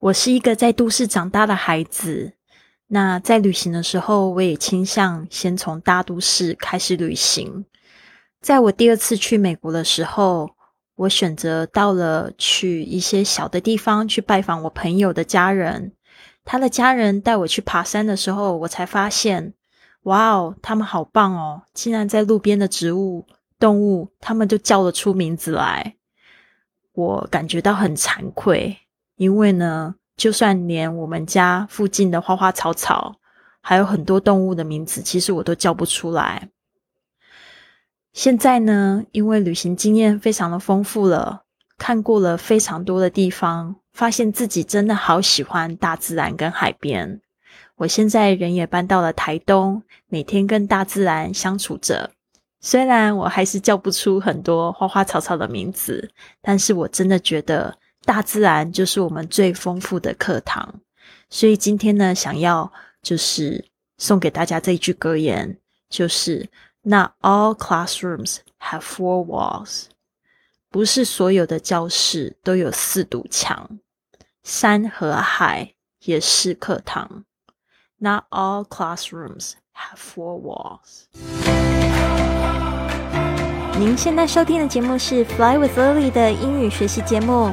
我是一个在都市长大的孩子，那在旅行的时候，我也倾向先从大都市开始旅行。在我第二次去美国的时候，我选择到了去一些小的地方去拜访我朋友的家人。他的家人带我去爬山的时候，我才发现，哇哦，他们好棒哦！竟然在路边的植物、动物，他们就叫得出名字来。我感觉到很惭愧。因为呢，就算连我们家附近的花花草草，还有很多动物的名字，其实我都叫不出来。现在呢，因为旅行经验非常的丰富了，看过了非常多的地方，发现自己真的好喜欢大自然跟海边。我现在人也搬到了台东，每天跟大自然相处着。虽然我还是叫不出很多花花草草的名字，但是我真的觉得。大自然就是我们最丰富的课堂，所以今天呢，想要就是送给大家这一句格言，就是 Not all classrooms have four walls，不是所有的教室都有四堵墙，山和海也是课堂。Not all classrooms have four walls。您现在收听的节目是 Fly with Lily 的英语学习节目。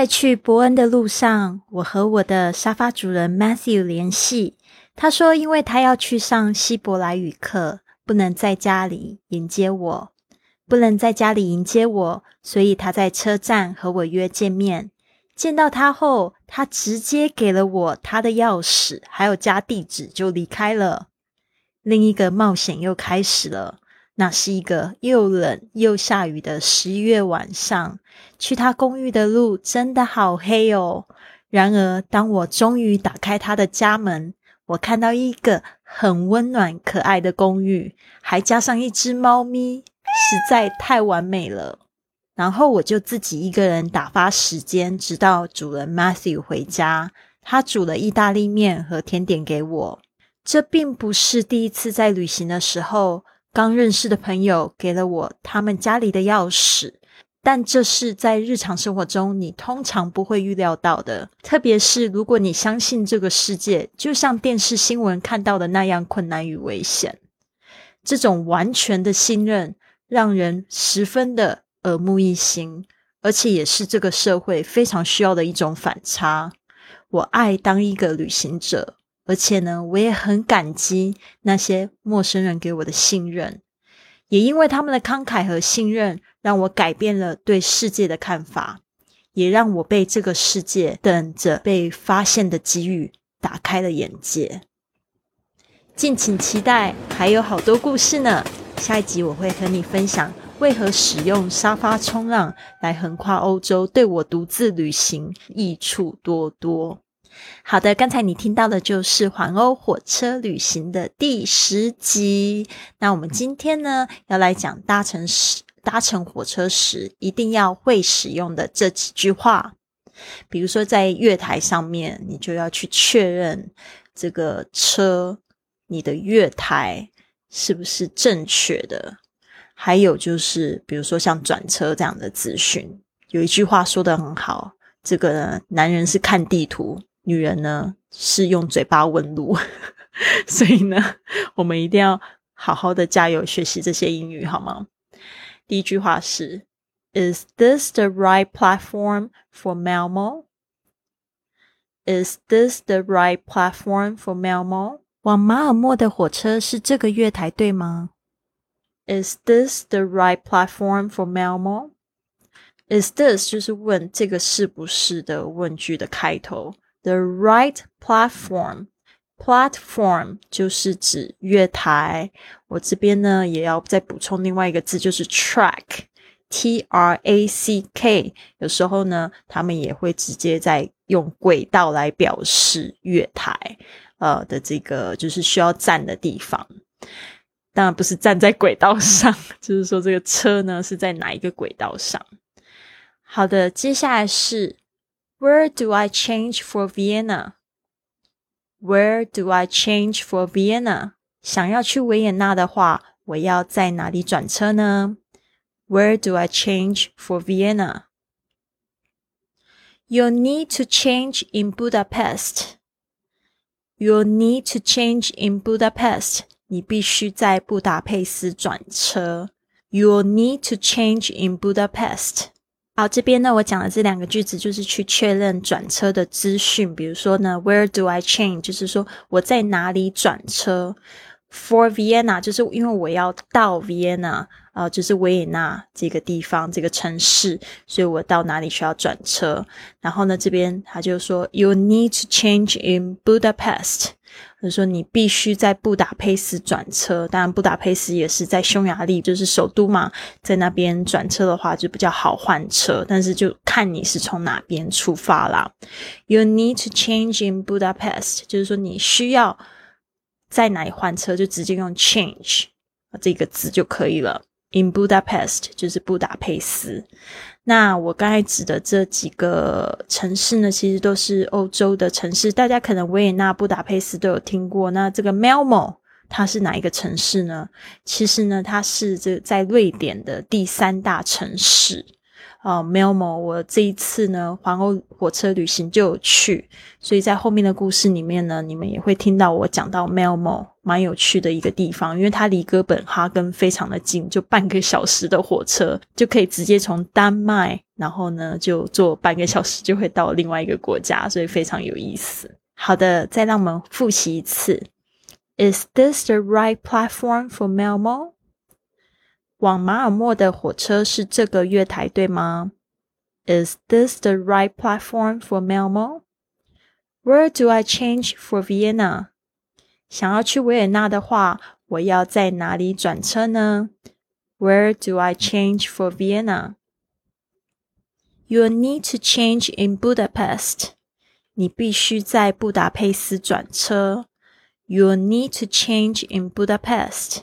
在去伯恩的路上，我和我的沙发主人 Matthew 联系。他说，因为他要去上希伯来语课，不能在家里迎接我，不能在家里迎接我，所以他在车站和我约见面。见到他后，他直接给了我他的钥匙，还有家地址，就离开了。另一个冒险又开始了。那是一个又冷又下雨的十一月晚上，去他公寓的路真的好黑哦。然而，当我终于打开他的家门，我看到一个很温暖可爱的公寓，还加上一只猫咪，实在太完美了。然后我就自己一个人打发时间，直到主人 Matthew 回家，他煮了意大利面和甜点给我。这并不是第一次在旅行的时候。刚认识的朋友给了我他们家里的钥匙，但这是在日常生活中你通常不会预料到的。特别是如果你相信这个世界就像电视新闻看到的那样困难与危险，这种完全的信任让人十分的耳目一新，而且也是这个社会非常需要的一种反差。我爱当一个旅行者。而且呢，我也很感激那些陌生人给我的信任，也因为他们的慷慨和信任，让我改变了对世界的看法，也让我被这个世界等着被发现的机遇打开了眼界。敬请期待，还有好多故事呢。下一集我会和你分享为何使用沙发冲浪来横跨欧洲，对我独自旅行益处多多。好的，刚才你听到的就是环欧火车旅行的第十集。那我们今天呢，要来讲搭乘时搭乘火车时一定要会使用的这几句话。比如说，在月台上面，你就要去确认这个车你的月台是不是正确的。还有就是，比如说像转车这样的资讯，有一句话说的很好：这个男人是看地图。女人呢是用嘴巴问路，所以呢，我们一定要好好的加油学习这些英语，好吗？第一句话是：Is this the right platform for Malmo? Is this the right platform for Malmo? 往马尔默的火车是这个月台对吗？Is this the right platform for Malmo? Is this 就是问这个是不是的问句的开头。The right platform, platform 就是指月台。我这边呢也要再补充另外一个字，就是 track, T R A C K，有时候呢，他们也会直接在用轨道来表示月台，呃的这个就是需要站的地方。当然不是站在轨道上，就是说这个车呢是在哪一个轨道上。好的，接下来是 Where do I change for Vienna？Where do I change for Vienna？想要去维也纳的话，我要在哪里转车呢？Where do I change for Vienna? You'll need to change in Budapest. You'll need to change in Budapest. 你必须在布达佩斯转车。You'll need to change in Budapest. 好，这边呢，我讲的这两个句子就是去确认转车的资讯。比如说呢，Where do I change？就是说我在哪里转车。For Vienna，就是因为我要到 Vienna，呃，就是维也纳这个地方这个城市，所以我到哪里需要转车。然后呢，这边他就说，You need to change in Budapest，就是说你必须在布达佩斯转车。当然，布达佩斯也是在匈牙利，就是首都嘛，在那边转车的话就比较好换车，但是就看你是从哪边出发啦。You need to change in Budapest，就是说你需要。在哪里换车就直接用 change 这个字就可以了。In Budapest 就是布达佩斯。那我刚才指的这几个城市呢，其实都是欧洲的城市。大家可能维也纳、布达佩斯都有听过。那这个 Melmo 它是哪一个城市呢？其实呢，它是这在瑞典的第三大城市。啊，Melmo，我这一次呢环欧火车旅行就有去，所以在后面的故事里面呢，你们也会听到我讲到 Melmo 蛮有趣的一个地方，因为它离哥本哈根非常的近，就半个小时的火车就可以直接从丹麦，然后呢就坐半个小时就会到另外一个国家，所以非常有意思。好的，再让我们复习一次，Is this the right platform for Melmo？往马尔默的火车是这个月台对吗？Is this the right platform for Malmo? Where do I change for Vienna? 想要去维也纳的话，我要在哪里转车呢？Where do I change for Vienna? You'll need to change in Budapest. 你必须在布达佩斯转车。You'll need to change in Budapest.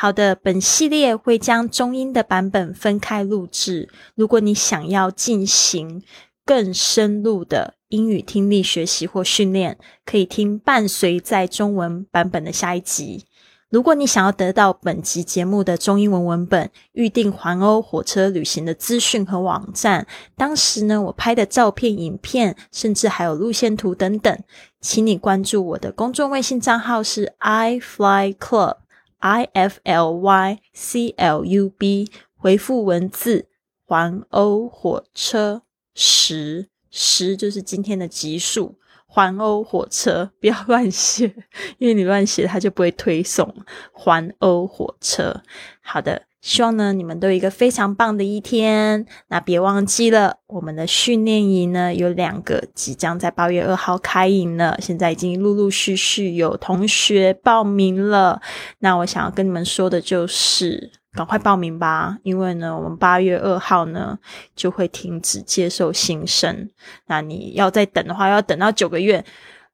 好的，本系列会将中英的版本分开录制。如果你想要进行更深入的英语听力学习或训练，可以听伴随在中文版本的下一集。如果你想要得到本集节目的中英文文本、预定环欧火车旅行的资讯和网站，当时呢我拍的照片、影片，甚至还有路线图等等，请你关注我的公众微信账号是 i fly club。I F L Y C L U B 回复文字环欧火车十十就是今天的集数环欧火车不要 乱写，因为你乱写它就不会推送环欧火车。好的。希望呢，你们都有一个非常棒的一天。那别忘记了，我们的训练营呢有两个，即将在八月二号开营了。现在已经陆陆续续有同学报名了。那我想要跟你们说的就是，赶快报名吧，因为呢，我们八月二号呢就会停止接受新生。那你要再等的话，要等到九个月，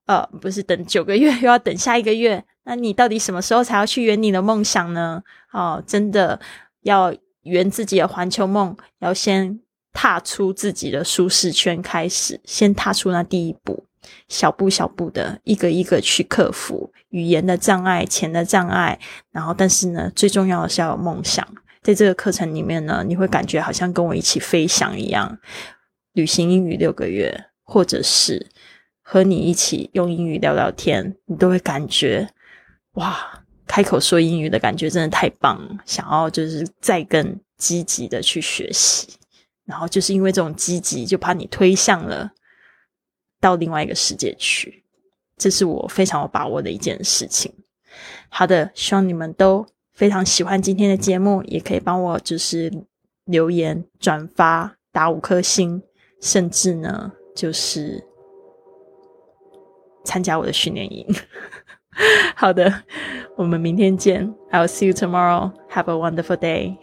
呃，不是等九个月，又要等下一个月。那你到底什么时候才要去圆你的梦想呢？哦，真的要圆自己的环球梦，要先踏出自己的舒适圈，开始先踏出那第一步，小步小步的，一个一个去克服语言的障碍、钱的障碍。然后，但是呢，最重要的是要有梦想。在这个课程里面呢，你会感觉好像跟我一起飞翔一样，旅行英语六个月，或者是和你一起用英语聊聊天，你都会感觉。哇，开口说英语的感觉真的太棒！想要就是再更积极的去学习，然后就是因为这种积极，就把你推向了到另外一个世界去。这是我非常有把握的一件事情。好的，希望你们都非常喜欢今天的节目，也可以帮我就是留言、转发、打五颗星，甚至呢就是参加我的训练营。好的，我们明天见。I'll see you tomorrow. Have a wonderful day.